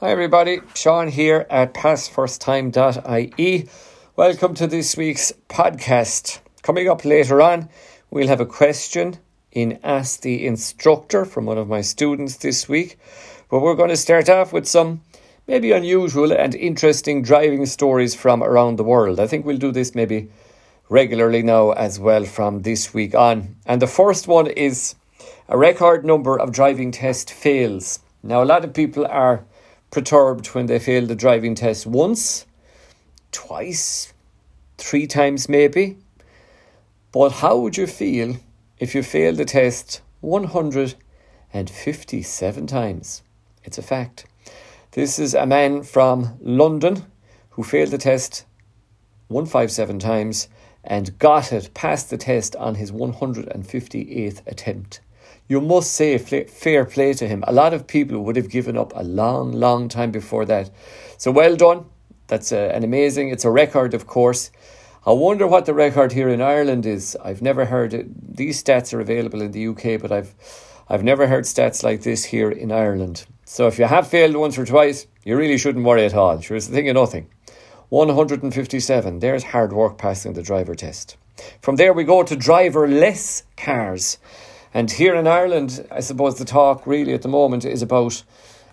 Hi everybody, Sean here at passfirsttime.ie. Welcome to this week's podcast. Coming up later on, we'll have a question in Ask the Instructor from one of my students this week. But we're going to start off with some maybe unusual and interesting driving stories from around the world. I think we'll do this maybe regularly now as well from this week on. And the first one is a record number of driving test fails. Now, a lot of people are perturbed when they fail the driving test once, twice, three times maybe. But how would you feel if you failed the test 157 times? It's a fact. This is a man from London who failed the test 157 times and got it, passed the test on his 158th attempt you must say fair play to him. A lot of people would have given up a long, long time before that. So well done. That's a, an amazing, it's a record, of course. I wonder what the record here in Ireland is. I've never heard it. These stats are available in the UK, but I've I've never heard stats like this here in Ireland. So if you have failed once or twice, you really shouldn't worry at all. Sure, it's a thing of nothing. 157. There's hard work passing the driver test. From there, we go to driverless cars. And here in Ireland, I suppose the talk really at the moment is about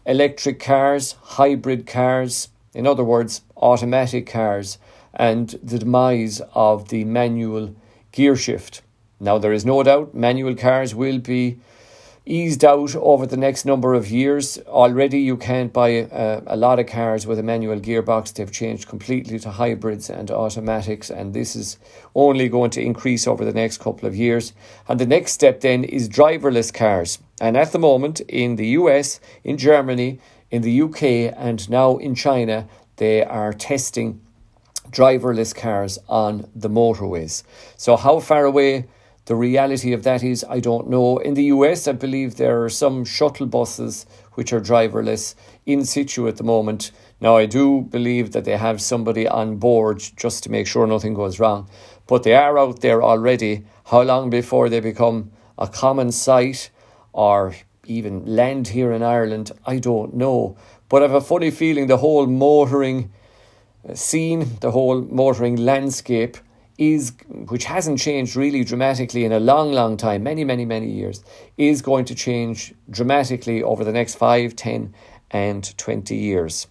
electric cars, hybrid cars, in other words, automatic cars, and the demise of the manual gear shift. Now, there is no doubt manual cars will be eased out over the next number of years. Already, you can't buy a, a, lot of cars with a manual gearbox. They've changed completely to hybrids and automatics, and this is only going to increase over the next couple of years. And the next step then is driverless cars. And at the moment, in the US, in Germany, in the UK, and now in China, they are testing driverless cars on the motorways. So, how far away? The reality of that is, I don't know. In the US, I believe there are some shuttle buses which are driverless in situ at the moment. Now, I do believe that they have somebody on board just to make sure nothing goes wrong, but they are out there already. How long before they become a common sight or even land here in Ireland, I don't know. But I have a funny feeling the whole motoring scene, the whole motoring landscape is which hasn't changed really dramatically in a long long time many many many years is going to change dramatically over the next 5 10 and 20 years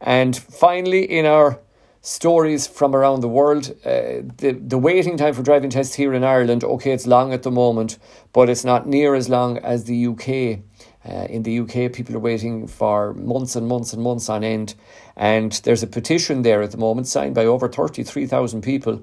and finally in our stories from around the world uh, the the waiting time for driving tests here in Ireland okay it's long at the moment but it's not near as long as the UK uh, in the UK, people are waiting for months and months and months on end. And there's a petition there at the moment signed by over 33,000 people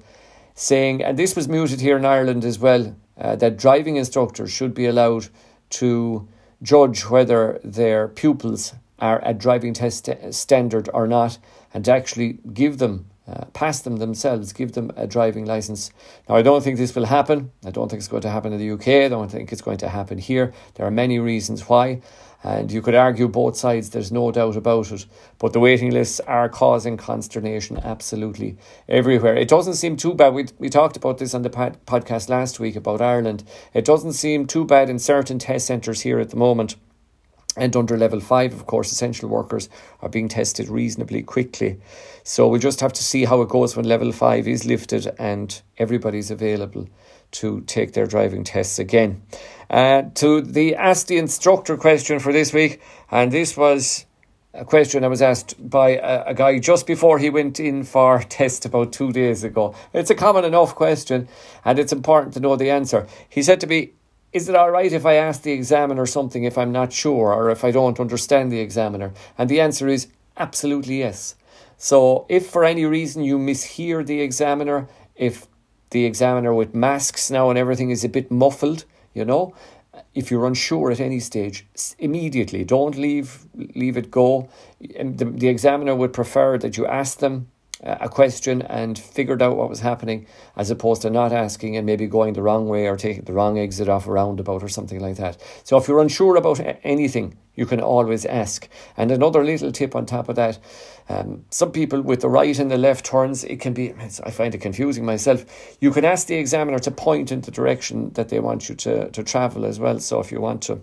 saying, and this was mooted here in Ireland as well, uh, that driving instructors should be allowed to judge whether their pupils are at driving test standard or not, and actually give them, uh, pass them themselves, give them a driving license. Now, I don't think this will happen. I don't think it's going to happen in the UK. I don't think it's going to happen here. There are many reasons why. And you could argue both sides, there's no doubt about it. But the waiting lists are causing consternation absolutely everywhere. It doesn't seem too bad. We, we talked about this on the pod, podcast last week about Ireland. It doesn't seem too bad in certain test centres here at the moment. And under level five, of course, essential workers are being tested reasonably quickly. So we'll just have to see how it goes when level five is lifted and everybody's available to take their driving tests again. Uh, to the Ask the Instructor question for this week, and this was a question I was asked by a, a, guy just before he went in for test about two days ago. It's a common enough question, and it's important to know the answer. He said to me, is it all right if I ask the examiner something if I'm not sure or if I don't understand the examiner? And the answer is absolutely yes. So, if for any reason you mishear the examiner, if the examiner with masks now and everything is a bit muffled, you know. If you're unsure at any stage, immediately don't leave leave it go. The, the examiner would prefer that you ask them a question and figured out what was happening as opposed to not asking and maybe going the wrong way or taking the wrong exit off a roundabout or something like that. So if you're unsure about anything, you can always ask. And another little tip on top of that, um, some people with the right and the left turns, it can be, I find it confusing myself. You can ask the examiner to point in the direction that they want you to, to travel as well. So if you want to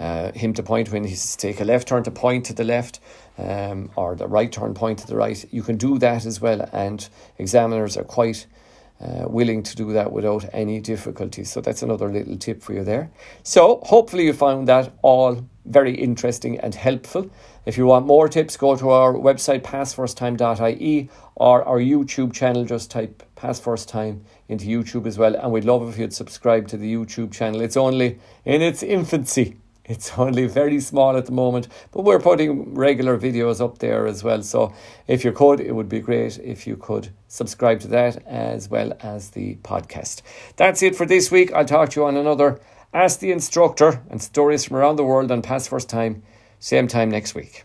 uh, him to point when he's take a left turn to point to the left um, or the right turn point to the right. You can do that as well, and examiners are quite uh, willing to do that without any difficulty. So that's another little tip for you there. So hopefully you found that all very interesting and helpful. If you want more tips, go to our website passfirsttime.ie or our YouTube channel. Just type Pass First Time into YouTube as well. And we'd love if you'd subscribe to the YouTube channel. It's only in its infancy. It's only very small at the moment, but we're putting regular videos up there as well. So if you could, it would be great if you could subscribe to that as well as the podcast. That's it for this week. I'll talk to you on another Ask the Instructor and stories from around the world on Pass First Time, same time next week.